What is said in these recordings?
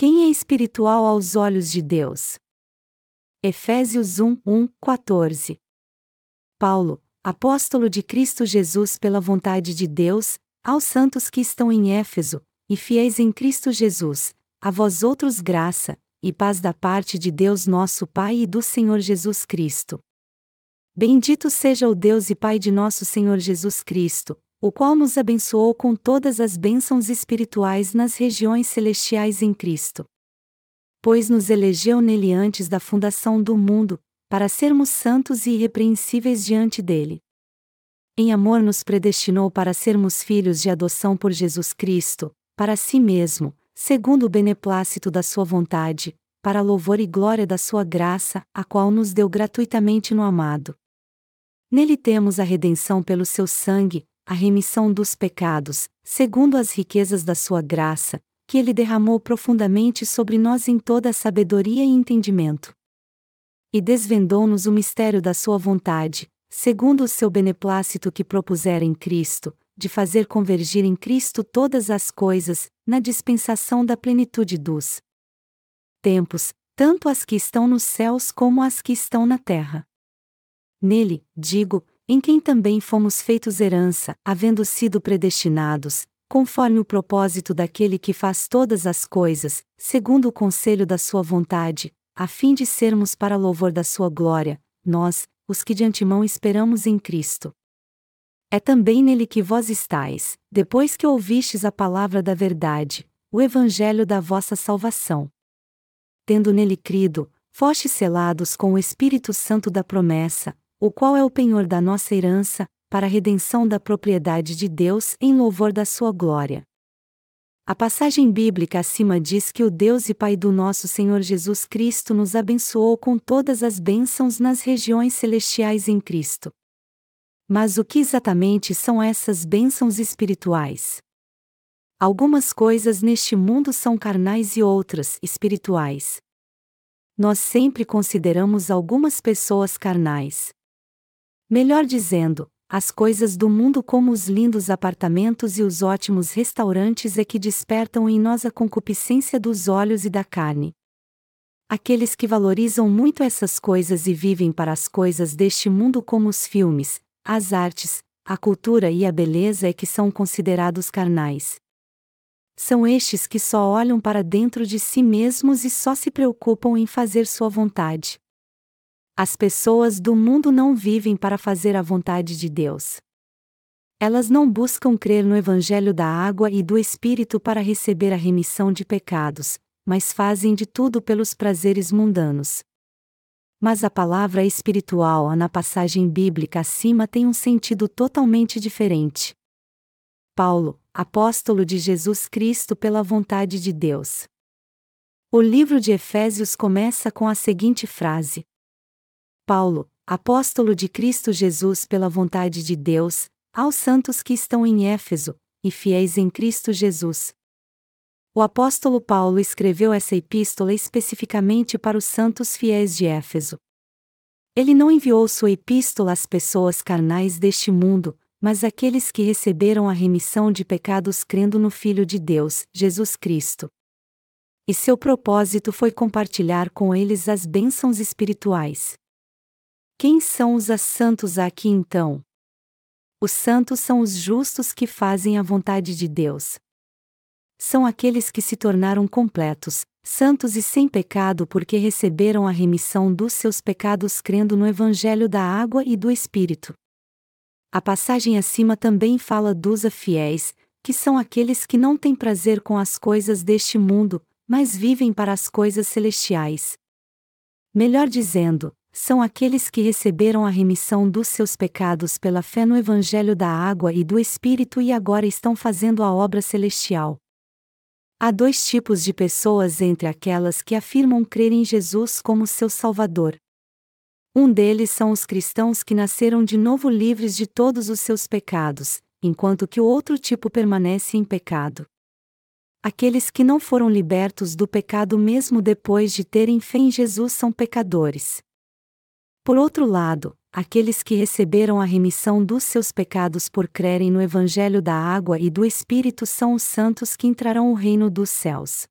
Quem é espiritual aos olhos de Deus? Efésios 1, 1, 14. Paulo, apóstolo de Cristo Jesus pela vontade de Deus, aos santos que estão em Éfeso, e fiéis em Cristo Jesus, a vós outros graça, e paz da parte de Deus nosso Pai e do Senhor Jesus Cristo. Bendito seja o Deus e Pai de nosso Senhor Jesus Cristo, o qual nos abençoou com todas as bênçãos espirituais nas regiões celestiais em Cristo. Pois nos elegeu nele antes da fundação do mundo, para sermos santos e irrepreensíveis diante dele. Em amor nos predestinou para sermos filhos de adoção por Jesus Cristo, para si mesmo, segundo o beneplácito da Sua vontade, para louvor e glória da Sua graça, a qual nos deu gratuitamente no amado. Nele temos a redenção pelo Seu sangue, a remissão dos pecados, segundo as riquezas da Sua graça, que Ele derramou profundamente sobre nós em toda a sabedoria e entendimento. E desvendou-nos o mistério da Sua vontade, segundo o seu beneplácito que propusera em Cristo, de fazer convergir em Cristo todas as coisas, na dispensação da plenitude dos tempos, tanto as que estão nos céus como as que estão na terra. Nele, digo, em quem também fomos feitos herança, havendo sido predestinados, conforme o propósito daquele que faz todas as coisas, segundo o conselho da sua vontade, a fim de sermos para louvor da sua glória, nós, os que de antemão esperamos em Cristo. É também nele que vós estáis, depois que ouvistes a palavra da verdade, o evangelho da vossa salvação. Tendo nele crido, fostes selados com o Espírito Santo da promessa, o qual é o penhor da nossa herança, para a redenção da propriedade de Deus em louvor da sua glória. A passagem bíblica acima diz que o Deus e Pai do nosso Senhor Jesus Cristo nos abençoou com todas as bênçãos nas regiões celestiais em Cristo. Mas o que exatamente são essas bênçãos espirituais? Algumas coisas neste mundo são carnais e outras espirituais. Nós sempre consideramos algumas pessoas carnais. Melhor dizendo, as coisas do mundo como os lindos apartamentos e os ótimos restaurantes é que despertam em nós a concupiscência dos olhos e da carne. Aqueles que valorizam muito essas coisas e vivem para as coisas deste mundo como os filmes, as artes, a cultura e a beleza é que são considerados carnais. São estes que só olham para dentro de si mesmos e só se preocupam em fazer sua vontade. As pessoas do mundo não vivem para fazer a vontade de Deus. Elas não buscam crer no Evangelho da água e do Espírito para receber a remissão de pecados, mas fazem de tudo pelos prazeres mundanos. Mas a palavra espiritual na passagem bíblica acima tem um sentido totalmente diferente. Paulo, apóstolo de Jesus Cristo pela vontade de Deus. O livro de Efésios começa com a seguinte frase: Paulo, apóstolo de Cristo Jesus pela vontade de Deus, aos santos que estão em Éfeso, e fiéis em Cristo Jesus. O apóstolo Paulo escreveu essa epístola especificamente para os santos fiéis de Éfeso. Ele não enviou sua epístola às pessoas carnais deste mundo, mas àqueles que receberam a remissão de pecados crendo no Filho de Deus, Jesus Cristo. E seu propósito foi compartilhar com eles as bênçãos espirituais. Quem são os santos aqui então? Os santos são os justos que fazem a vontade de Deus são aqueles que se tornaram completos, santos e sem pecado porque receberam a remissão dos seus pecados crendo no Evangelho da água e do Espírito. A passagem acima também fala dos fiéis, que são aqueles que não têm prazer com as coisas deste mundo, mas vivem para as coisas celestiais. Melhor dizendo, são aqueles que receberam a remissão dos seus pecados pela fé no Evangelho da água e do Espírito e agora estão fazendo a obra celestial. Há dois tipos de pessoas entre aquelas que afirmam crer em Jesus como seu Salvador. Um deles são os cristãos que nasceram de novo livres de todos os seus pecados, enquanto que o outro tipo permanece em pecado. Aqueles que não foram libertos do pecado mesmo depois de terem fé em Jesus são pecadores. Por outro lado, aqueles que receberam a remissão dos seus pecados por crerem no Evangelho da água e do Espírito são os santos que entrarão o reino dos céus.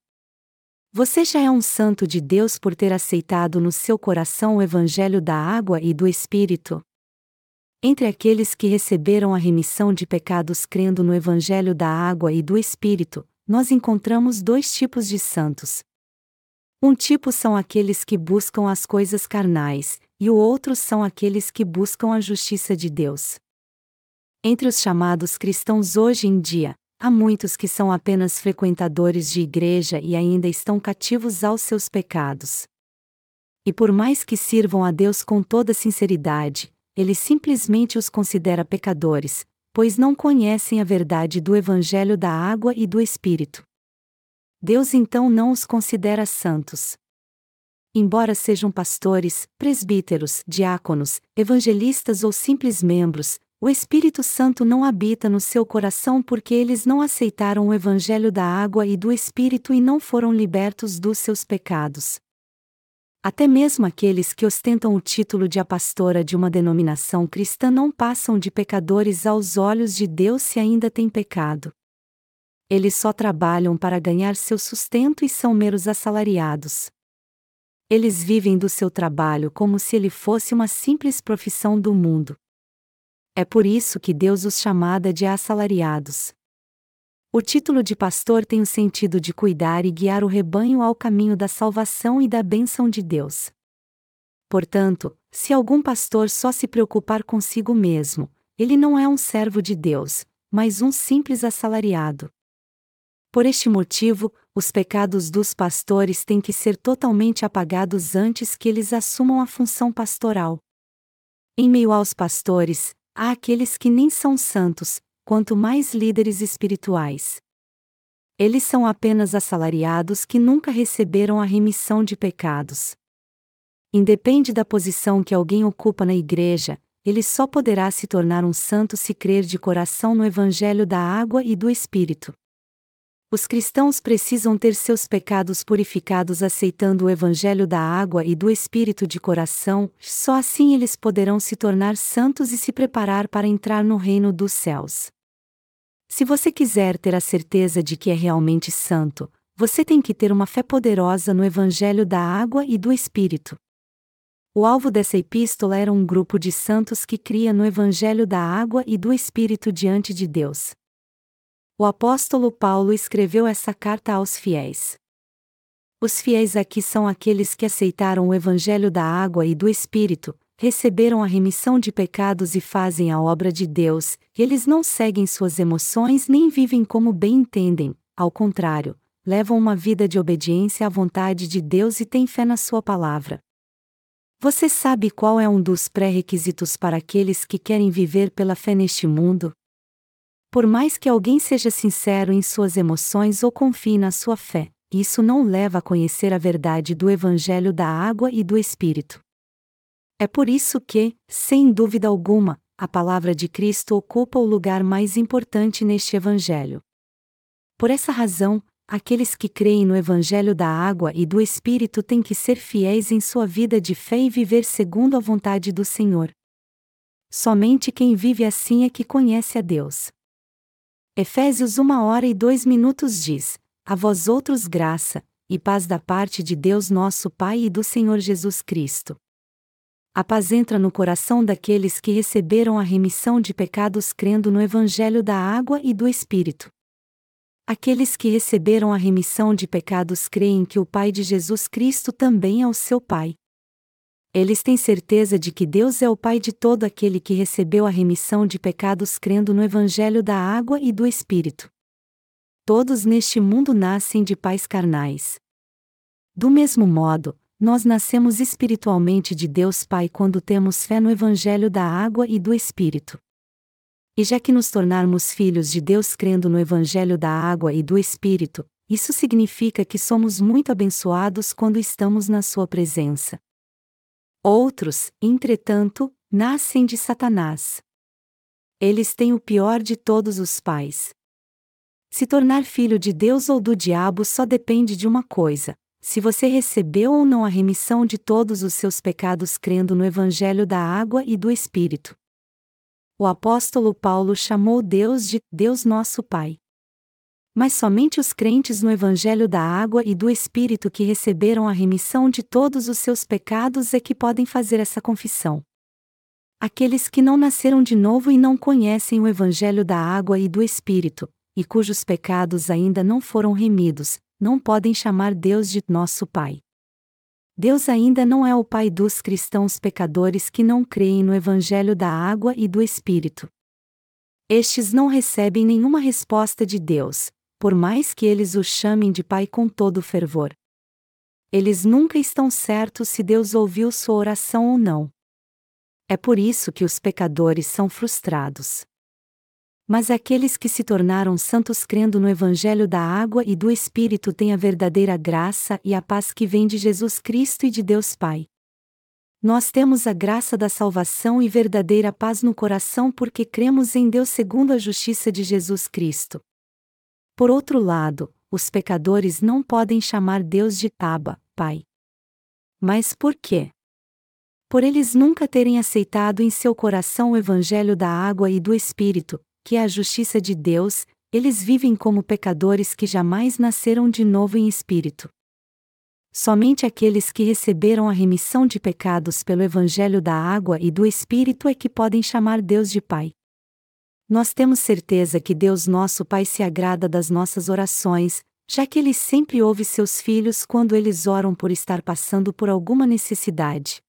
Você já é um santo de Deus por ter aceitado no seu coração o Evangelho da água e do Espírito? Entre aqueles que receberam a remissão de pecados crendo no Evangelho da água e do Espírito, nós encontramos dois tipos de santos. Um tipo são aqueles que buscam as coisas carnais, e o outro são aqueles que buscam a justiça de Deus. Entre os chamados cristãos hoje em dia, Há muitos que são apenas frequentadores de igreja e ainda estão cativos aos seus pecados. E por mais que sirvam a Deus com toda sinceridade, ele simplesmente os considera pecadores, pois não conhecem a verdade do Evangelho da água e do Espírito. Deus então não os considera santos. Embora sejam pastores, presbíteros, diáconos, evangelistas ou simples membros, o Espírito Santo não habita no seu coração porque eles não aceitaram o Evangelho da água e do Espírito e não foram libertos dos seus pecados. Até mesmo aqueles que ostentam o título de apastora de uma denominação cristã não passam de pecadores aos olhos de Deus se ainda têm pecado. Eles só trabalham para ganhar seu sustento e são meros assalariados. Eles vivem do seu trabalho como se ele fosse uma simples profissão do mundo. É por isso que Deus os chamada de assalariados. O título de pastor tem o sentido de cuidar e guiar o rebanho ao caminho da salvação e da bênção de Deus. Portanto, se algum pastor só se preocupar consigo mesmo, ele não é um servo de Deus, mas um simples assalariado. Por este motivo, os pecados dos pastores têm que ser totalmente apagados antes que eles assumam a função pastoral. Em meio aos pastores, há aqueles que nem são santos, quanto mais líderes espirituais. Eles são apenas assalariados que nunca receberam a remissão de pecados. Independe da posição que alguém ocupa na igreja, ele só poderá se tornar um santo se crer de coração no Evangelho da água e do Espírito. Os cristãos precisam ter seus pecados purificados aceitando o Evangelho da água e do Espírito de coração, só assim eles poderão se tornar santos e se preparar para entrar no reino dos céus. Se você quiser ter a certeza de que é realmente santo, você tem que ter uma fé poderosa no Evangelho da água e do Espírito. O alvo dessa epístola era um grupo de santos que cria no Evangelho da água e do Espírito diante de Deus o apóstolo Paulo escreveu essa carta aos fiéis. Os fiéis aqui são aqueles que aceitaram o Evangelho da água e do Espírito, receberam a remissão de pecados e fazem a obra de Deus, eles não seguem suas emoções nem vivem como bem entendem, ao contrário, levam uma vida de obediência à vontade de Deus e têm fé na Sua palavra. Você sabe qual é um dos pré-requisitos para aqueles que querem viver pela fé neste mundo? Por mais que alguém seja sincero em suas emoções ou confie na sua fé, isso não leva a conhecer a verdade do Evangelho da água e do Espírito. É por isso que, sem dúvida alguma, a palavra de Cristo ocupa o lugar mais importante neste Evangelho. Por essa razão, aqueles que creem no Evangelho da água e do Espírito têm que ser fiéis em sua vida de fé e viver segundo a vontade do Senhor. Somente quem vive assim é que conhece a Deus. Efésios 1 hora e 2 minutos diz: A vós outros graça, e paz da parte de Deus nosso Pai e do Senhor Jesus Cristo. A paz entra no coração daqueles que receberam a remissão de pecados crendo no Evangelho da água e do Espírito. Aqueles que receberam a remissão de pecados creem que o Pai de Jesus Cristo também é o seu Pai. Eles têm certeza de que Deus é o Pai de todo aquele que recebeu a remissão de pecados crendo no Evangelho da água e do Espírito. Todos neste mundo nascem de pais carnais. Do mesmo modo, nós nascemos espiritualmente de Deus Pai quando temos fé no Evangelho da água e do Espírito. E já que nos tornarmos filhos de Deus crendo no Evangelho da água e do Espírito, isso significa que somos muito abençoados quando estamos na Sua presença. Outros, entretanto, nascem de Satanás. Eles têm o pior de todos os pais. Se tornar filho de Deus ou do diabo só depende de uma coisa: se você recebeu ou não a remissão de todos os seus pecados crendo no Evangelho da água e do Espírito. O apóstolo Paulo chamou Deus de Deus Nosso Pai. Mas somente os crentes no Evangelho da Água e do Espírito que receberam a remissão de todos os seus pecados é que podem fazer essa confissão. Aqueles que não nasceram de novo e não conhecem o Evangelho da Água e do Espírito, e cujos pecados ainda não foram remidos, não podem chamar Deus de nosso Pai. Deus ainda não é o Pai dos cristãos pecadores que não creem no Evangelho da Água e do Espírito. Estes não recebem nenhuma resposta de Deus, por mais que eles o chamem de Pai com todo fervor. Eles nunca estão certos se Deus ouviu sua oração ou não. É por isso que os pecadores são frustrados. Mas aqueles que se tornaram santos crendo no Evangelho da água e do Espírito têm a verdadeira graça e a paz que vem de Jesus Cristo e de Deus Pai. Nós temos a graça da salvação e verdadeira paz no coração porque cremos em Deus segundo a justiça de Jesus Cristo. Por outro lado, os pecadores não podem chamar Deus de Taba, Pai. Mas por quê? Por eles nunca terem aceitado em seu coração o Evangelho da água e do Espírito, que é a justiça de Deus, eles vivem como pecadores que jamais nasceram de novo em espírito. Somente aqueles que receberam a remissão de pecados pelo Evangelho da água e do Espírito é que podem chamar Deus de Pai. Nós temos certeza que Deus nosso Pai se agrada das nossas orações, já que Ele sempre ouve seus filhos quando eles oram por estar passando por alguma necessidade.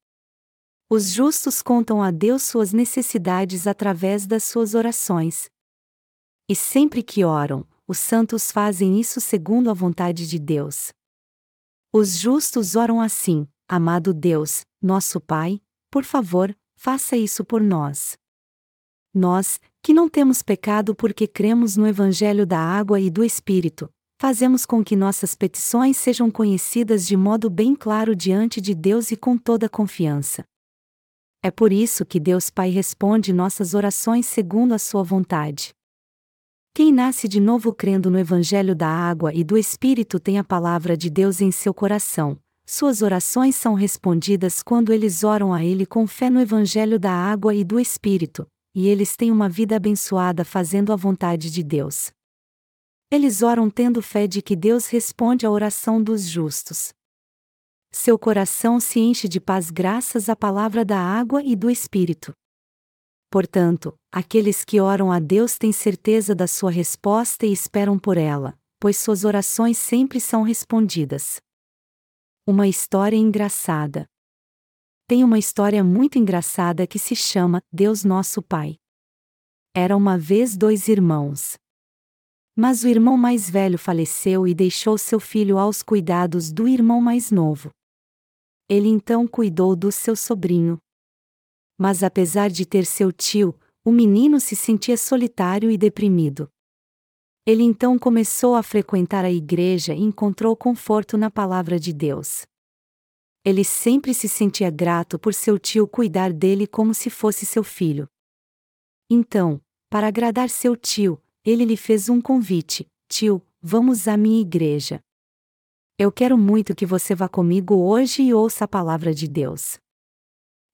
Os justos contam a Deus suas necessidades através das suas orações. E sempre que oram, os santos fazem isso segundo a vontade de Deus. Os justos oram assim: Amado Deus, nosso Pai, por favor, faça isso por nós. Nós, que não temos pecado porque cremos no Evangelho da Água e do Espírito, fazemos com que nossas petições sejam conhecidas de modo bem claro diante de Deus e com toda confiança. É por isso que Deus Pai responde nossas orações segundo a Sua vontade. Quem nasce de novo crendo no Evangelho da Água e do Espírito tem a palavra de Deus em seu coração. Suas orações são respondidas quando eles oram a Ele com fé no Evangelho da Água e do Espírito, e eles têm uma vida abençoada fazendo a vontade de Deus. Eles oram tendo fé de que Deus responde à oração dos justos. Seu coração se enche de paz graças à palavra da água e do Espírito. Portanto, aqueles que oram a Deus têm certeza da sua resposta e esperam por ela, pois suas orações sempre são respondidas. Uma história engraçada tem uma história muito engraçada que se chama Deus Nosso Pai. Era uma vez dois irmãos. Mas o irmão mais velho faleceu e deixou seu filho aos cuidados do irmão mais novo. Ele então cuidou do seu sobrinho. Mas apesar de ter seu tio, o menino se sentia solitário e deprimido. Ele então começou a frequentar a igreja e encontrou conforto na palavra de Deus. Ele sempre se sentia grato por seu tio cuidar dele como se fosse seu filho. Então, para agradar seu tio, ele lhe fez um convite: Tio, vamos à minha igreja. Eu quero muito que você vá comigo hoje e ouça a palavra de Deus.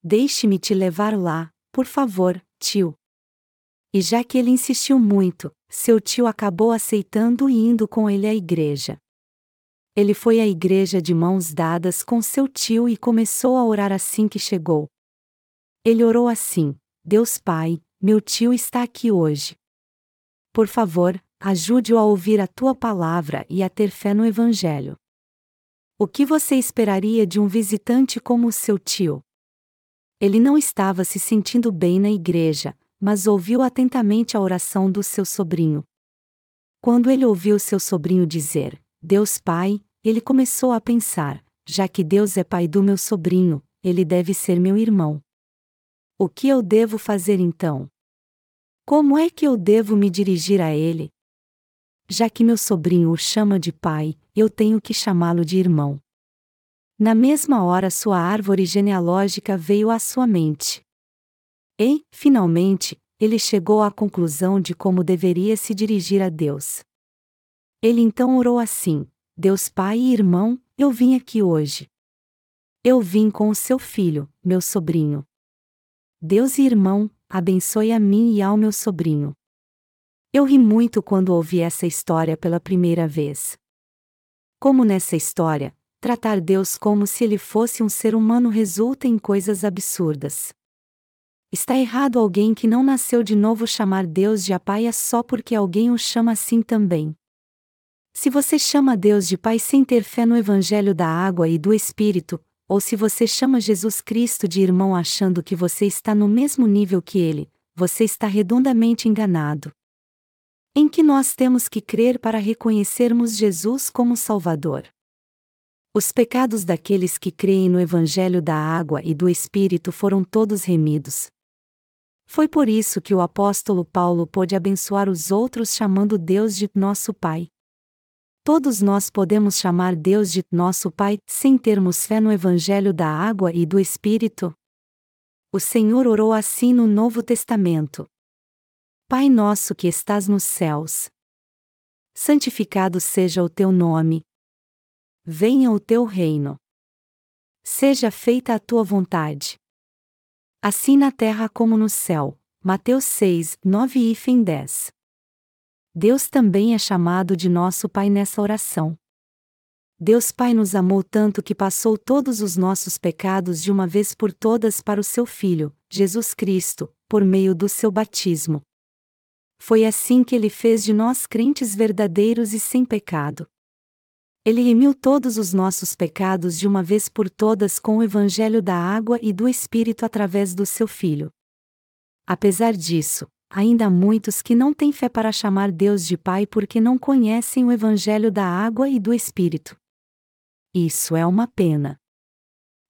Deixe-me te levar lá, por favor, tio. E já que ele insistiu muito, seu tio acabou aceitando e indo com ele à igreja. Ele foi à igreja de mãos dadas com seu tio e começou a orar assim que chegou. Ele orou assim: Deus Pai, meu tio está aqui hoje. Por favor, ajude-o a ouvir a tua palavra e a ter fé no Evangelho. O que você esperaria de um visitante como seu tio? Ele não estava se sentindo bem na igreja, mas ouviu atentamente a oração do seu sobrinho. Quando ele ouviu seu sobrinho dizer: Deus Pai, ele começou a pensar: já que Deus é pai do meu sobrinho, ele deve ser meu irmão. O que eu devo fazer então? Como é que eu devo me dirigir a ele? Já que meu sobrinho o chama de pai, eu tenho que chamá-lo de irmão. Na mesma hora sua árvore genealógica veio à sua mente. E, finalmente, ele chegou à conclusão de como deveria se dirigir a Deus. Ele então orou assim: Deus Pai e Irmão, eu vim aqui hoje. Eu vim com o seu filho, meu sobrinho. Deus e Irmão, abençoe a mim e ao meu sobrinho. Eu ri muito quando ouvi essa história pela primeira vez. Como nessa história, tratar Deus como se ele fosse um ser humano resulta em coisas absurdas. Está errado alguém que não nasceu de novo chamar Deus de Pai só porque alguém o chama assim também. Se você chama Deus de Pai sem ter fé no Evangelho da água e do Espírito, ou se você chama Jesus Cristo de irmão achando que você está no mesmo nível que ele, você está redondamente enganado. Em que nós temos que crer para reconhecermos Jesus como Salvador. Os pecados daqueles que creem no Evangelho da água e do Espírito foram todos remidos. Foi por isso que o apóstolo Paulo pôde abençoar os outros chamando Deus de nosso Pai. Todos nós podemos chamar Deus de nosso Pai sem termos fé no Evangelho da água e do Espírito? O Senhor orou assim no Novo Testamento: Pai nosso que estás nos céus. Santificado seja o teu nome. Venha o teu reino. Seja feita a tua vontade. Assim na terra como no céu. Mateus 6, 9 e 10. Deus também é chamado de nosso Pai nessa oração. Deus Pai nos amou tanto que passou todos os nossos pecados de uma vez por todas para o seu Filho, Jesus Cristo, por meio do seu batismo. Foi assim que ele fez de nós crentes verdadeiros e sem pecado. Ele remiu todos os nossos pecados de uma vez por todas com o Evangelho da água e do Espírito através do seu Filho. Apesar disso, ainda há muitos que não têm fé para chamar Deus de Pai porque não conhecem o Evangelho da água e do Espírito. Isso é uma pena.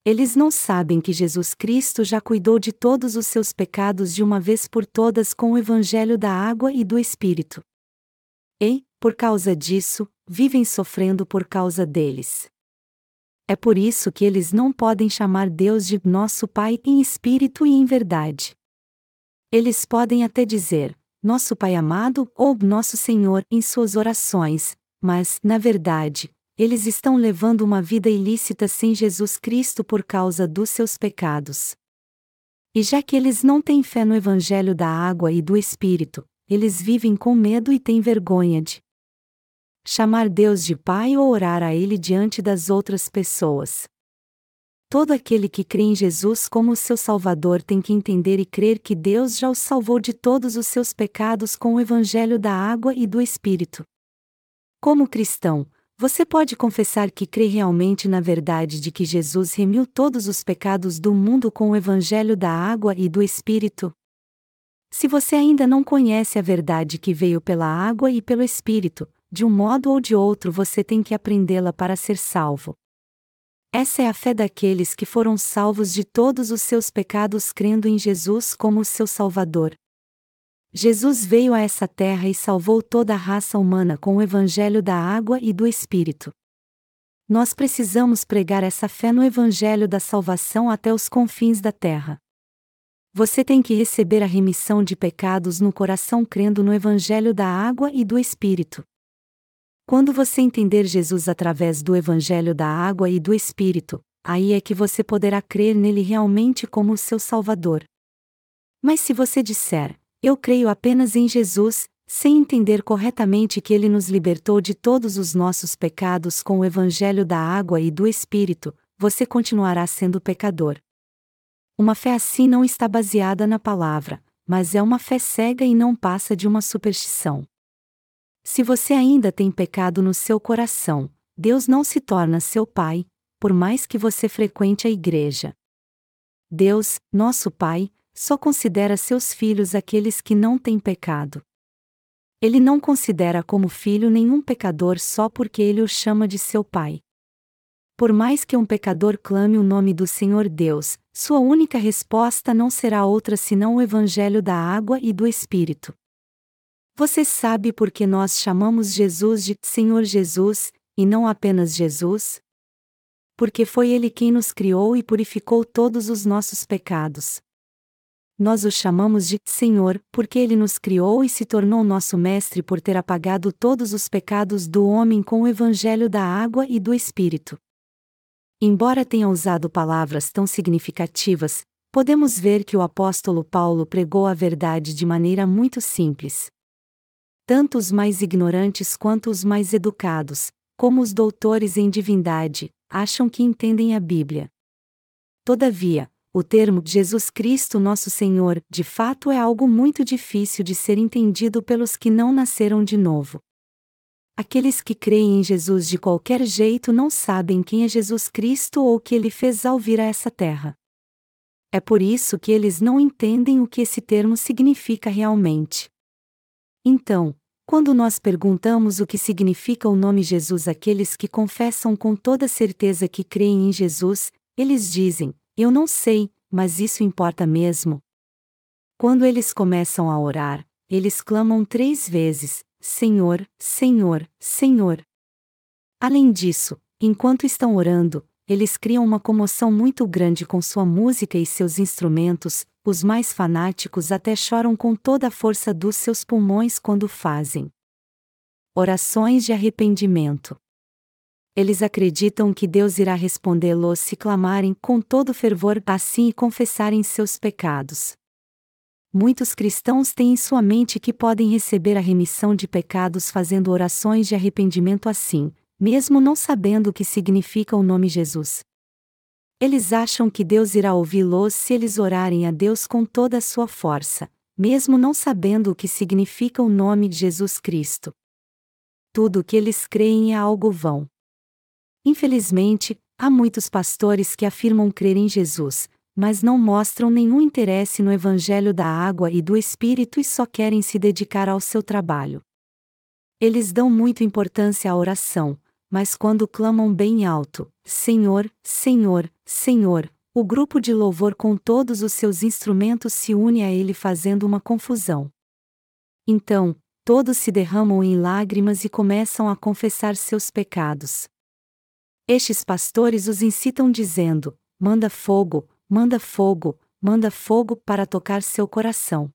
Eles não sabem que Jesus Cristo já cuidou de todos os seus pecados de uma vez por todas com o Evangelho da água e do Espírito. E, por causa disso, vivem sofrendo por causa deles. É por isso que eles não podem chamar Deus de nosso Pai em espírito e em verdade. Eles podem até dizer, nosso Pai amado ou nosso Senhor em suas orações, mas, na verdade, eles estão levando uma vida ilícita sem Jesus Cristo por causa dos seus pecados. E já que eles não têm fé no Evangelho da água e do Espírito, eles vivem com medo e têm vergonha de chamar Deus de Pai ou orar a Ele diante das outras pessoas. Todo aquele que crê em Jesus como seu Salvador tem que entender e crer que Deus já o salvou de todos os seus pecados com o Evangelho da água e do Espírito. Como cristão, você pode confessar que crê realmente na verdade de que Jesus remiu todos os pecados do mundo com o Evangelho da água e do Espírito? Se você ainda não conhece a verdade que veio pela água e pelo Espírito, de um modo ou de outro você tem que aprendê-la para ser salvo. Essa é a fé daqueles que foram salvos de todos os seus pecados crendo em Jesus como seu Salvador. Jesus veio a essa terra e salvou toda a raça humana com o Evangelho da água e do Espírito. Nós precisamos pregar essa fé no Evangelho da salvação até os confins da terra. Você tem que receber a remissão de pecados no coração crendo no Evangelho da água e do Espírito. Quando você entender Jesus através do Evangelho da água e do Espírito, aí é que você poderá crer nele realmente como seu Salvador. Mas se você disser, eu creio apenas em Jesus, sem entender corretamente que ele nos libertou de todos os nossos pecados com o Evangelho da água e do Espírito, você continuará sendo pecador. Uma fé assim não está baseada na palavra, mas é uma fé cega e não passa de uma superstição. Se você ainda tem pecado no seu coração, Deus não se torna seu Pai, por mais que você frequente a igreja. Deus, nosso Pai, só considera seus filhos aqueles que não têm pecado. Ele não considera como filho nenhum pecador só porque ele o chama de seu Pai. Por mais que um pecador clame o nome do Senhor Deus, sua única resposta não será outra senão o Evangelho da água e do Espírito. Você sabe por que nós chamamos Jesus de Senhor Jesus, e não apenas Jesus? Porque foi Ele quem nos criou e purificou todos os nossos pecados. Nós o chamamos de Senhor, porque Ele nos criou e se tornou nosso Mestre por ter apagado todos os pecados do homem com o Evangelho da água e do Espírito. Embora tenha usado palavras tão significativas, podemos ver que o apóstolo Paulo pregou a verdade de maneira muito simples. Tanto os mais ignorantes quanto os mais educados, como os doutores em divindade, acham que entendem a Bíblia. Todavia, o termo Jesus Cristo Nosso Senhor, de fato é algo muito difícil de ser entendido pelos que não nasceram de novo. Aqueles que creem em Jesus de qualquer jeito não sabem quem é Jesus Cristo ou o que ele fez ao vir a essa terra. É por isso que eles não entendem o que esse termo significa realmente. Então, quando nós perguntamos o que significa o nome Jesus àqueles que confessam com toda certeza que creem em Jesus, eles dizem: Eu não sei, mas isso importa mesmo. Quando eles começam a orar, eles clamam três vezes: Senhor, Senhor, Senhor. Além disso, enquanto estão orando, eles criam uma comoção muito grande com sua música e seus instrumentos, os mais fanáticos até choram com toda a força dos seus pulmões quando fazem orações de arrependimento. Eles acreditam que Deus irá respondê-los se clamarem com todo fervor assim e confessarem seus pecados. Muitos cristãos têm em sua mente que podem receber a remissão de pecados fazendo orações de arrependimento assim, mesmo não sabendo o que significa o nome Jesus. Eles acham que Deus irá ouvi-los se eles orarem a Deus com toda a sua força, mesmo não sabendo o que significa o nome de Jesus Cristo. Tudo o que eles creem é algo vão. Infelizmente, há muitos pastores que afirmam crer em Jesus, mas não mostram nenhum interesse no Evangelho da água e do Espírito e só querem se dedicar ao seu trabalho. Eles dão muita importância à oração, mas quando clamam bem alto, Senhor, Senhor, Senhor, o grupo de louvor com todos os seus instrumentos se une a ele fazendo uma confusão. Então, todos se derramam em lágrimas e começam a confessar seus pecados. Estes pastores os incitam dizendo: Manda fogo, manda fogo, manda fogo para tocar seu coração.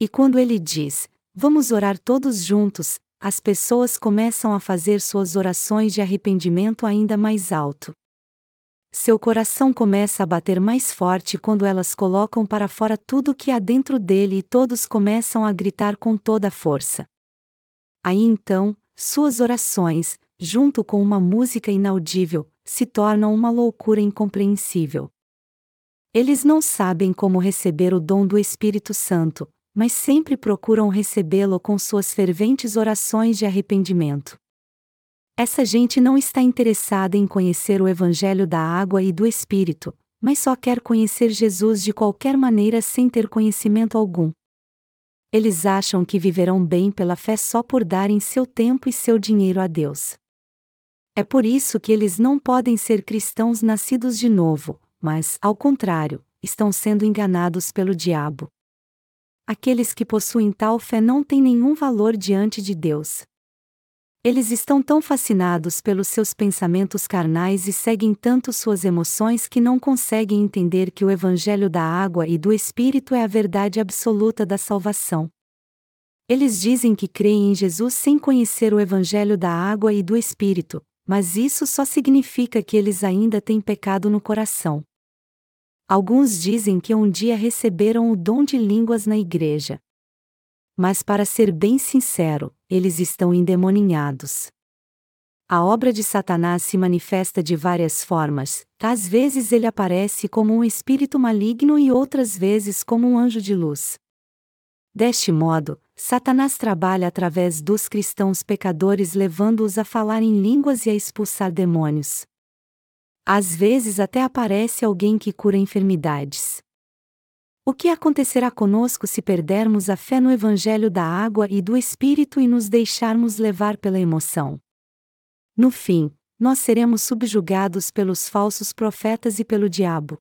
E quando ele diz: Vamos orar todos juntos, as pessoas começam a fazer suas orações de arrependimento ainda mais alto. Seu coração começa a bater mais forte quando elas colocam para fora tudo o que há dentro dele e todos começam a gritar com toda a força. Aí então, suas orações, junto com uma música inaudível, se tornam uma loucura incompreensível. Eles não sabem como receber o dom do Espírito Santo, mas sempre procuram recebê-lo com suas ferventes orações de arrependimento. Essa gente não está interessada em conhecer o Evangelho da água e do Espírito, mas só quer conhecer Jesus de qualquer maneira sem ter conhecimento algum. Eles acham que viverão bem pela fé só por darem seu tempo e seu dinheiro a Deus. É por isso que eles não podem ser cristãos nascidos de novo, mas, ao contrário, estão sendo enganados pelo diabo. Aqueles que possuem tal fé não têm nenhum valor diante de Deus. Eles estão tão fascinados pelos seus pensamentos carnais e seguem tanto suas emoções que não conseguem entender que o Evangelho da água e do Espírito é a verdade absoluta da salvação. Eles dizem que creem em Jesus sem conhecer o Evangelho da água e do Espírito, mas isso só significa que eles ainda têm pecado no coração. Alguns dizem que um dia receberam o dom de línguas na igreja. Mas, para ser bem sincero, eles estão endemoninhados. A obra de Satanás se manifesta de várias formas, às vezes ele aparece como um espírito maligno e outras vezes como um anjo de luz. Deste modo, Satanás trabalha através dos cristãos pecadores levando-os a falar em línguas e a expulsar demônios. Às vezes até aparece alguém que cura enfermidades. O que acontecerá conosco se perdermos a fé no Evangelho da água e do Espírito e nos deixarmos levar pela emoção? No fim, nós seremos subjugados pelos falsos profetas e pelo diabo.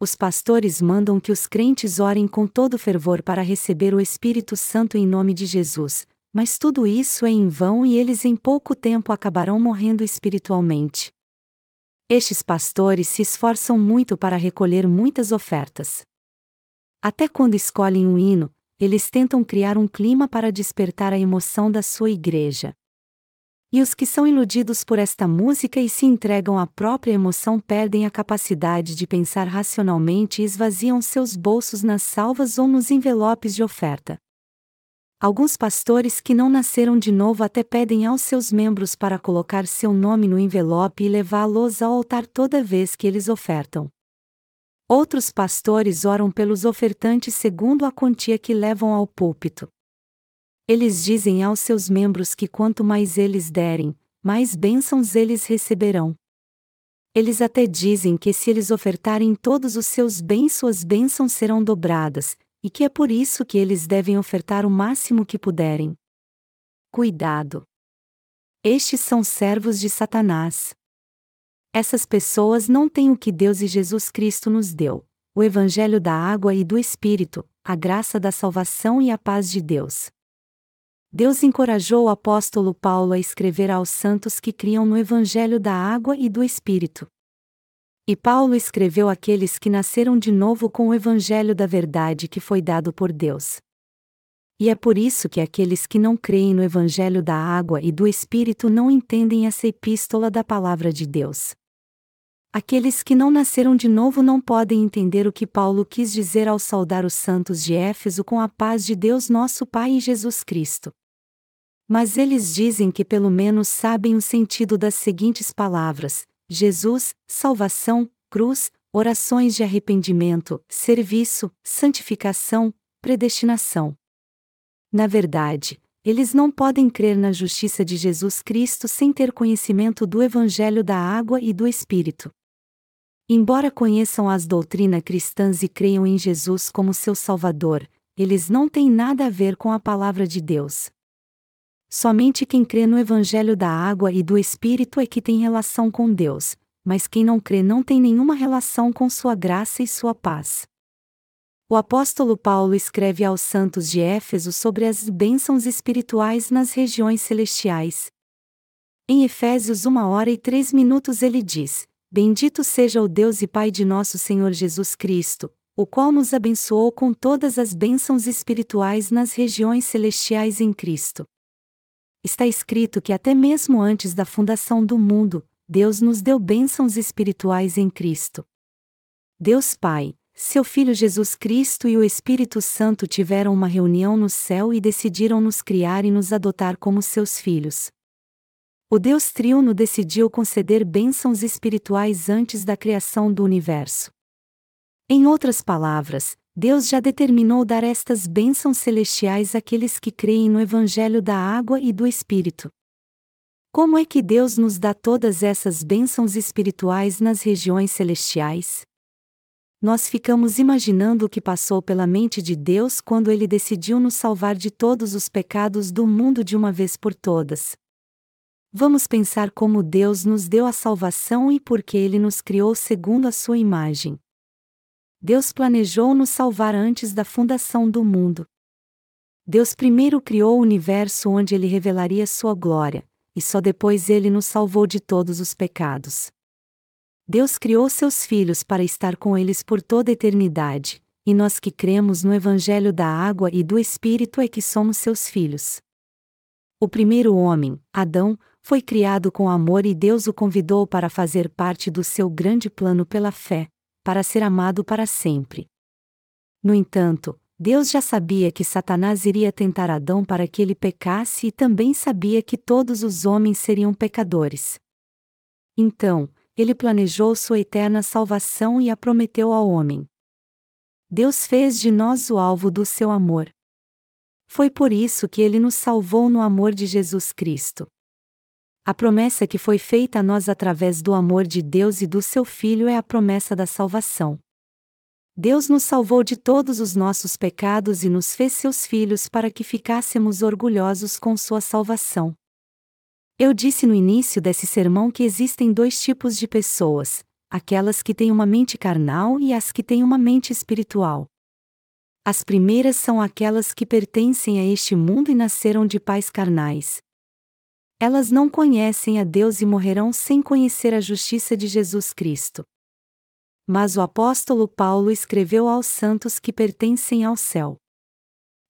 Os pastores mandam que os crentes orem com todo fervor para receber o Espírito Santo em nome de Jesus, mas tudo isso é em vão e eles em pouco tempo acabarão morrendo espiritualmente. Estes pastores se esforçam muito para recolher muitas ofertas. Até quando escolhem um hino, eles tentam criar um clima para despertar a emoção da sua igreja. E os que são iludidos por esta música e se entregam à própria emoção perdem a capacidade de pensar racionalmente e esvaziam seus bolsos nas salvas ou nos envelopes de oferta. Alguns pastores que não nasceram de novo até pedem aos seus membros para colocar seu nome no envelope e levá-los ao altar toda vez que eles ofertam. Outros pastores oram pelos ofertantes segundo a quantia que levam ao púlpito. Eles dizem aos seus membros que quanto mais eles derem, mais bênçãos eles receberão. Eles até dizem que se eles ofertarem todos os seus bens, suas bênçãos serão dobradas, e que é por isso que eles devem ofertar o máximo que puderem. Cuidado! Estes são servos de Satanás. Essas pessoas não têm o que Deus e Jesus Cristo nos deu: o Evangelho da água e do Espírito, a graça da salvação e a paz de Deus. Deus encorajou o apóstolo Paulo a escrever aos santos que criam no Evangelho da água e do Espírito. E Paulo escreveu àqueles que nasceram de novo com o Evangelho da verdade que foi dado por Deus. E é por isso que aqueles que não creem no Evangelho da água e do Espírito não entendem essa epístola da Palavra de Deus. Aqueles que não nasceram de novo não podem entender o que Paulo quis dizer ao saudar os santos de Éfeso com a paz de Deus nosso Pai e Jesus Cristo. Mas eles dizem que pelo menos sabem o sentido das seguintes palavras: Jesus, salvação, cruz, orações de arrependimento, serviço, santificação, predestinação. Na verdade, eles não podem crer na justiça de Jesus Cristo sem ter conhecimento do Evangelho da água e do Espírito. Embora conheçam as doutrinas cristãs e creiam em Jesus como seu Salvador, eles não têm nada a ver com a palavra de Deus. Somente quem crê no Evangelho da água e do Espírito é que tem relação com Deus, mas quem não crê não tem nenhuma relação com sua graça e sua paz. O apóstolo Paulo escreve aos santos de Éfeso sobre as bênçãos espirituais nas regiões celestiais. Em Efésios 1 hora e 3 minutos ele diz: Bendito seja o Deus e Pai de nosso Senhor Jesus Cristo, o qual nos abençoou com todas as bênçãos espirituais nas regiões celestiais em Cristo está escrito que até mesmo antes da fundação do mundo, Deus nos deu bênçãos espirituais em Cristo. Deus Pai, seu Filho Jesus Cristo e o Espírito Santo tiveram uma reunião no céu e decidiram nos criar e nos adotar como seus filhos. O Deus Triuno decidiu conceder bênçãos espirituais antes da criação do universo. Em outras palavras, Deus já determinou dar estas bênçãos celestiais àqueles que creem no Evangelho da água e do Espírito. Como é que Deus nos dá todas essas bênçãos espirituais nas regiões celestiais? Nós ficamos imaginando o que passou pela mente de Deus quando ele decidiu nos salvar de todos os pecados do mundo de uma vez por todas. Vamos pensar como Deus nos deu a salvação e por que ele nos criou segundo a sua imagem. Deus planejou nos salvar antes da fundação do mundo. Deus primeiro criou o universo onde ele revelaria sua glória, e só depois ele nos salvou de todos os pecados. Deus criou seus filhos para estar com eles por toda a eternidade, e nós que cremos no Evangelho da água e do Espírito é que somos seus filhos. O primeiro homem, Adão, foi criado com amor e Deus o convidou para fazer parte do seu grande plano pela fé, para ser amado para sempre. No entanto, Deus já sabia que Satanás iria tentar Adão para que ele pecasse e também sabia que todos os homens seriam pecadores. Então, ele planejou sua eterna salvação e a prometeu ao homem. Deus fez de nós o alvo do seu amor. Foi por isso que ele nos salvou no amor de Jesus Cristo. A promessa que foi feita a nós através do amor de Deus e do seu Filho é a promessa da salvação. Deus nos salvou de todos os nossos pecados e nos fez seus filhos para que ficássemos orgulhosos com sua salvação. Eu disse no início desse sermão que existem dois tipos de pessoas: aquelas que têm uma mente carnal e as que têm uma mente espiritual. As primeiras são aquelas que pertencem a este mundo e nasceram de pais carnais, elas não conhecem a Deus e morrerão sem conhecer a justiça de Jesus Cristo. Mas o apóstolo Paulo escreveu aos santos que pertencem ao céu.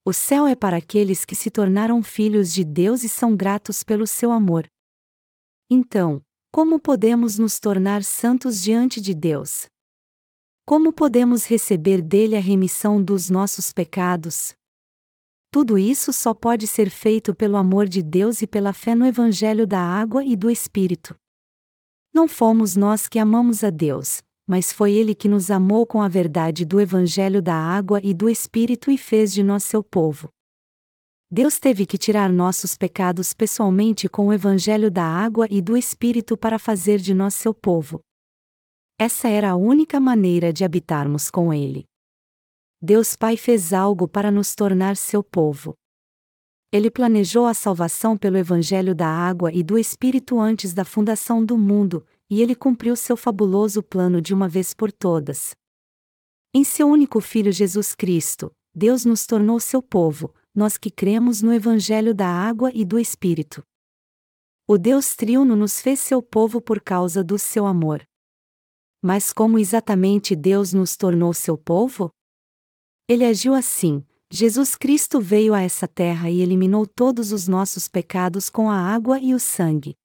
O céu é para aqueles que se tornaram filhos de Deus e são gratos pelo seu amor. Então, como podemos nos tornar santos diante de Deus? Como podemos receber dele a remissão dos nossos pecados? Tudo isso só pode ser feito pelo amor de Deus e pela fé no Evangelho da água e do Espírito. Não fomos nós que amamos a Deus, mas foi Ele que nos amou com a verdade do Evangelho da água e do Espírito e fez de nós seu povo. Deus teve que tirar nossos pecados pessoalmente com o Evangelho da água e do Espírito para fazer de nós seu povo. Essa era a única maneira de habitarmos com Ele. Deus Pai fez algo para nos tornar seu povo. Ele planejou a salvação pelo Evangelho da água e do Espírito antes da fundação do mundo, e ele cumpriu seu fabuloso plano de uma vez por todas. Em seu único Filho Jesus Cristo, Deus nos tornou seu povo, nós que cremos no Evangelho da água e do Espírito. O Deus Triuno nos fez seu povo por causa do seu amor. Mas como exatamente Deus nos tornou seu povo? Ele agiu assim: Jesus Cristo veio a essa terra e eliminou todos os nossos pecados com a água e o sangue.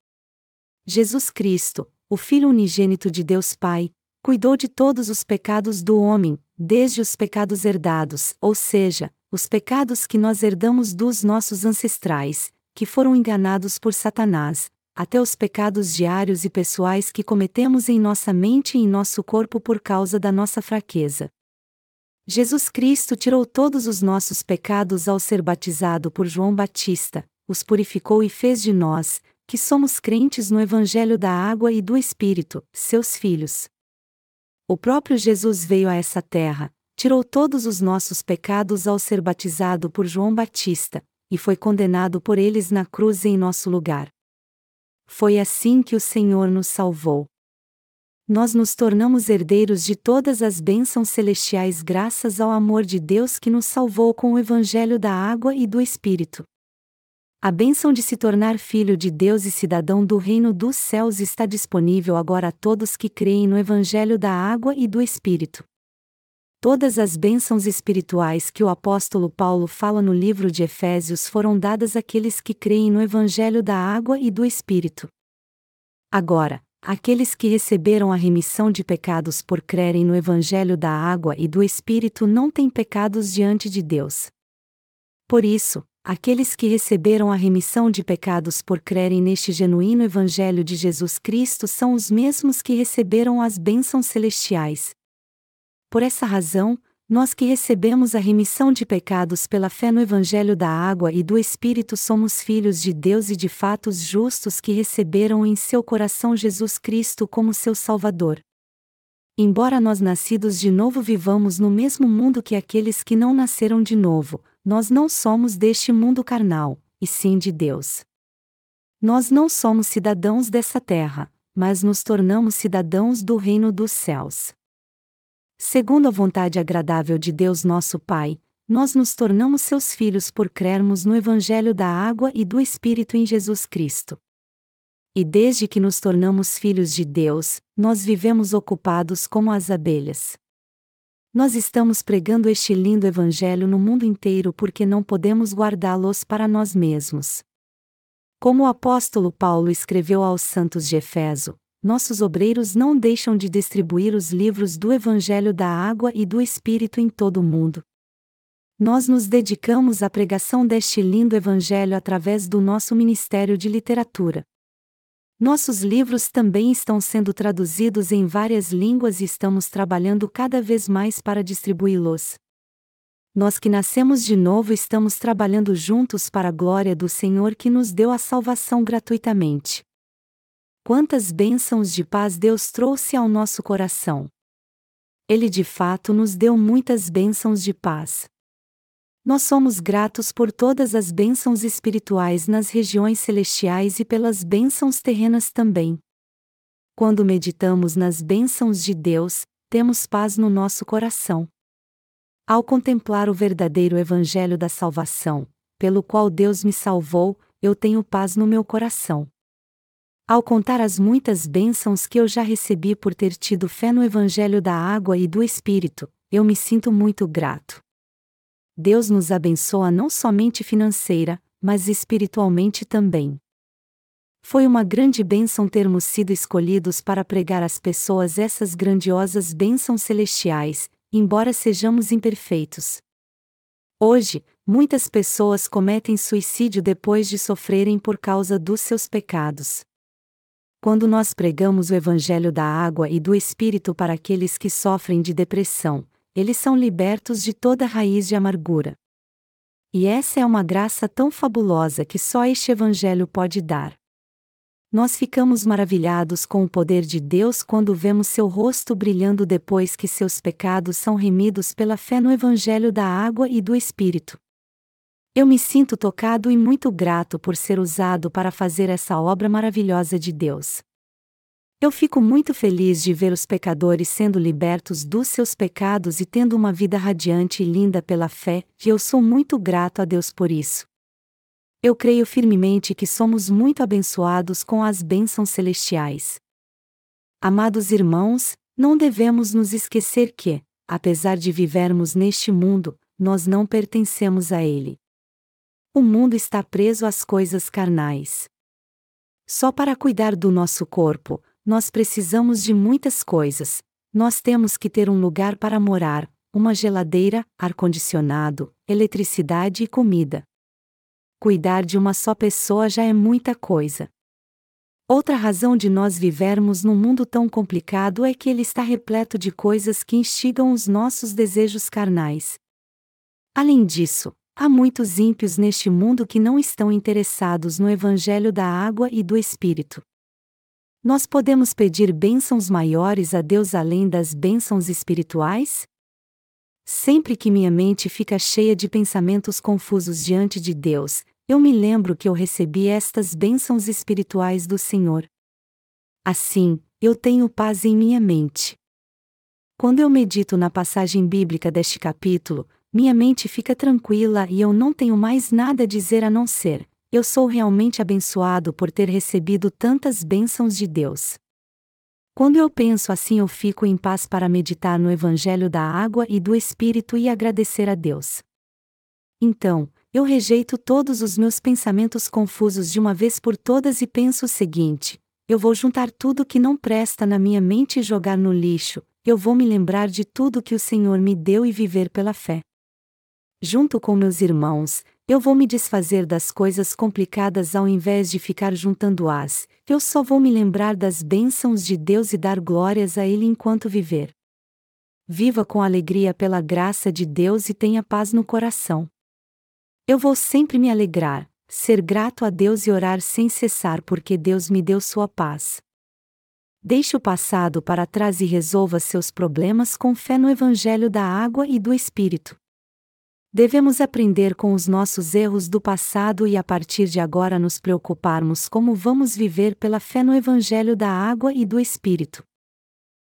Jesus Cristo, o Filho unigênito de Deus Pai, cuidou de todos os pecados do homem, desde os pecados herdados, ou seja, os pecados que nós herdamos dos nossos ancestrais, que foram enganados por Satanás, até os pecados diários e pessoais que cometemos em nossa mente e em nosso corpo por causa da nossa fraqueza. Jesus Cristo tirou todos os nossos pecados ao ser batizado por João Batista, os purificou e fez de nós, que somos crentes no Evangelho da Água e do Espírito, seus filhos. O próprio Jesus veio a essa terra, tirou todos os nossos pecados ao ser batizado por João Batista, e foi condenado por eles na cruz em nosso lugar. Foi assim que o Senhor nos salvou. Nós nos tornamos herdeiros de todas as bênçãos celestiais graças ao amor de Deus que nos salvou com o Evangelho da Água e do Espírito. A bênção de se tornar filho de Deus e cidadão do reino dos céus está disponível agora a todos que creem no Evangelho da Água e do Espírito. Todas as bênçãos espirituais que o apóstolo Paulo fala no livro de Efésios foram dadas àqueles que creem no Evangelho da Água e do Espírito. Agora, aqueles que receberam a remissão de pecados por crerem no Evangelho da Água e do Espírito não têm pecados diante de Deus. Por isso, Aqueles que receberam a remissão de pecados por crerem neste genuíno Evangelho de Jesus Cristo são os mesmos que receberam as bênçãos celestiais. Por essa razão, nós que recebemos a remissão de pecados pela fé no Evangelho da Água e do Espírito somos filhos de Deus e de fatos justos que receberam em seu coração Jesus Cristo como seu Salvador. Embora nós nascidos de novo vivamos no mesmo mundo que aqueles que não nasceram de novo, nós não somos deste mundo carnal, e sim de Deus. Nós não somos cidadãos dessa terra, mas nos tornamos cidadãos do reino dos céus. Segundo a vontade agradável de Deus nosso Pai, nós nos tornamos seus filhos por crermos no Evangelho da água e do Espírito em Jesus Cristo. E desde que nos tornamos filhos de Deus, nós vivemos ocupados como as abelhas. Nós estamos pregando este lindo Evangelho no mundo inteiro porque não podemos guardá-los para nós mesmos. Como o apóstolo Paulo escreveu aos santos de Efeso, nossos obreiros não deixam de distribuir os livros do Evangelho da Água e do Espírito em todo o mundo. Nós nos dedicamos à pregação deste lindo Evangelho através do nosso Ministério de Literatura. Nossos livros também estão sendo traduzidos em várias línguas e estamos trabalhando cada vez mais para distribuí-los. Nós que nascemos de novo estamos trabalhando juntos para a glória do Senhor que nos deu a salvação gratuitamente. Quantas bênçãos de paz Deus trouxe ao nosso coração! Ele de fato nos deu muitas bênçãos de paz. Nós somos gratos por todas as bênçãos espirituais nas regiões celestiais e pelas bênçãos terrenas também. Quando meditamos nas bênçãos de Deus, temos paz no nosso coração. Ao contemplar o verdadeiro Evangelho da salvação, pelo qual Deus me salvou, eu tenho paz no meu coração. Ao contar as muitas bênçãos que eu já recebi por ter tido fé no Evangelho da água e do Espírito, eu me sinto muito grato. Deus nos abençoa não somente financeira, mas espiritualmente também. Foi uma grande bênção termos sido escolhidos para pregar às pessoas essas grandiosas bênçãos celestiais, embora sejamos imperfeitos. Hoje, Muitas pessoas cometem suicídio depois de sofrerem por causa dos seus pecados. Quando nós pregamos o Evangelho da água e do Espírito para aqueles que sofrem de depressão, eles são libertos de toda raiz de amargura. E essa é uma graça tão fabulosa que só este Evangelho pode dar. Nós ficamos maravilhados com o poder de Deus quando vemos seu rosto brilhando depois que seus pecados são remidos pela fé no Evangelho da água e do Espírito. Eu me sinto tocado e muito grato por ser usado para fazer essa obra maravilhosa de Deus. Eu fico muito feliz de ver os pecadores sendo libertos dos seus pecados e tendo uma vida radiante e linda pela fé, e eu sou muito grato a Deus por isso. Eu creio firmemente que somos muito abençoados com as bênçãos celestiais. Amados irmãos, não devemos nos esquecer que, apesar de vivermos neste mundo, nós não pertencemos a ele. O mundo está preso às coisas carnais. Só para cuidar do nosso corpo, nós precisamos de muitas coisas. Nós temos que ter um lugar para morar, uma geladeira, ar-condicionado, eletricidade e comida. Cuidar de uma só pessoa já é muita coisa. Outra razão de nós vivermos num mundo tão complicado é que ele está repleto de coisas que instigam os nossos desejos carnais. Além disso, há muitos ímpios neste mundo que não estão interessados no Evangelho da água e do Espírito. Nós podemos pedir bênçãos maiores a Deus além das bênçãos espirituais? Sempre que minha mente fica cheia de pensamentos confusos diante de Deus, eu me lembro que eu recebi estas bênçãos espirituais do Senhor. Assim, eu tenho paz em minha mente. Quando eu medito na passagem bíblica deste capítulo, minha mente fica tranquila e eu não tenho mais nada a dizer a não ser: eu sou realmente abençoado por ter recebido tantas bênçãos de Deus. Quando eu penso assim, eu fico em paz para meditar no Evangelho da água e do Espírito e agradecer a Deus. Então, eu rejeito todos os meus pensamentos confusos de uma vez por todas e penso o seguinte: eu vou juntar tudo que não presta na minha mente e jogar no lixo, eu vou me lembrar de tudo que o Senhor me deu e viver pela fé. Junto com meus irmãos, eu vou me desfazer das coisas complicadas ao invés de ficar juntando-as, eu só vou me lembrar das bênçãos de Deus e dar glórias a Ele enquanto viver. Viva com alegria pela graça de Deus e tenha paz no coração. Eu vou sempre me alegrar, ser grato a Deus e orar sem cessar porque Deus me deu sua paz. Deixe o passado para trás e resolva seus problemas com fé no Evangelho da água e do Espírito. Devemos aprender com os nossos erros do passado e a partir de agora nos preocuparmos como vamos viver pela fé no Evangelho da água e do Espírito.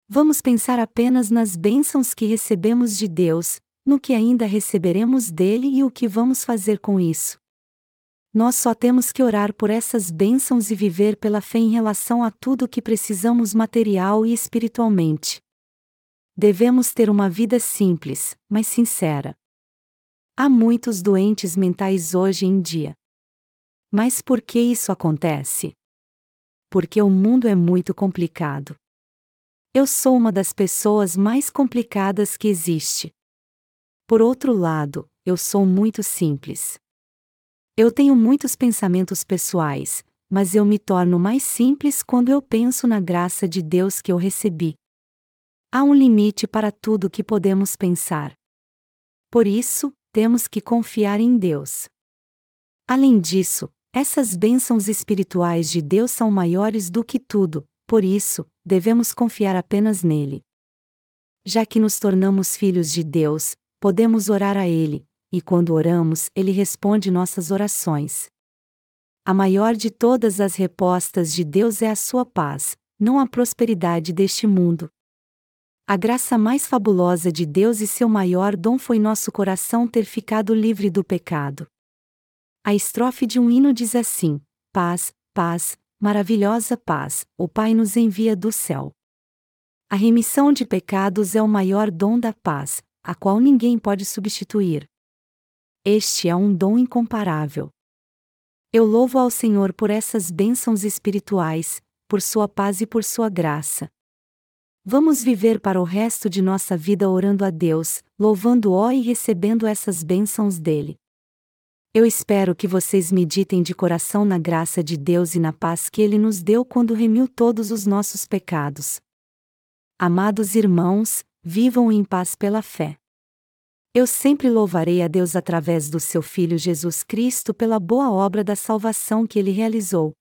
Vamos pensar apenas nas bênçãos que recebemos de Deus, no que ainda receberemos dele e o que vamos fazer com isso. Nós só temos que orar por essas bênçãos e viver pela fé em relação a tudo o que precisamos material e espiritualmente. Devemos ter uma vida simples, mas sincera. Há muitos doentes mentais hoje em dia. Mas por que isso acontece? Porque o mundo é muito complicado. Eu sou uma das pessoas mais complicadas que existe. Por outro lado, eu sou muito simples. Eu tenho muitos pensamentos pessoais, mas eu me torno mais simples quando eu penso na graça de Deus que eu recebi. Há um limite para tudo que podemos pensar. Por isso, temos que confiar em Deus. Além disso, essas bênçãos espirituais de Deus são maiores do que tudo, por isso, devemos confiar apenas nele. Já que nos tornamos filhos de Deus, podemos orar a Ele, e quando oramos, Ele responde nossas orações. A maior de todas as respostas de Deus é a sua paz, não a prosperidade deste mundo. A graça mais fabulosa de Deus e seu maior dom foi nosso coração ter ficado livre do pecado. A estrofe de um hino diz assim: Paz, paz, maravilhosa paz, o Pai nos envia do céu. A remissão de pecados é o maior dom da paz, a qual ninguém pode substituir. Este é um dom incomparável. Eu louvo ao Senhor por essas bênçãos espirituais, por sua paz e por sua graça. Vamos viver para o resto de nossa vida orando a Deus, louvando-o e recebendo essas bênçãos dele. Eu espero que vocês meditem de coração na graça de Deus e na paz que Ele nos deu quando remiu todos os nossos pecados. Amados irmãos, vivam em paz pela fé. Eu sempre louvarei a Deus através do seu Filho Jesus Cristo pela boa obra da salvação que ele realizou.